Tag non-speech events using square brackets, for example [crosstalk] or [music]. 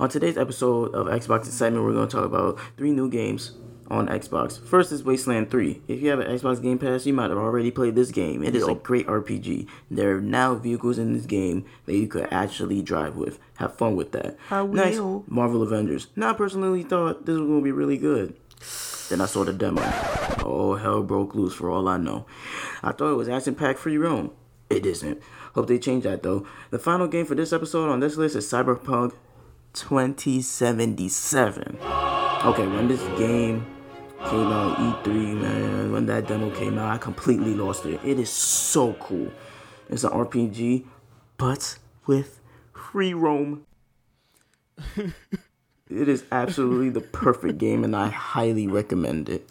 On today's episode of Xbox Excitement, we're going to talk about three new games on Xbox. First is Wasteland 3. If you have an Xbox Game Pass, you might have already played this game. It is a great RPG. There are now vehicles in this game that you could actually drive with. Have fun with that. I Next. Marvel Avengers. Now, I personally thought this was going to be really good. Then I saw the demo. Oh, hell broke loose for all I know. I thought it was action packed free roam. It isn't. Hope they change that though. The final game for this episode on this list is Cyberpunk 2077. Okay, when this game came out, E3, man, when that demo came out, I completely lost it. It is so cool. It's an RPG, but with free roam. [laughs] it is absolutely the perfect game, and I highly recommend it.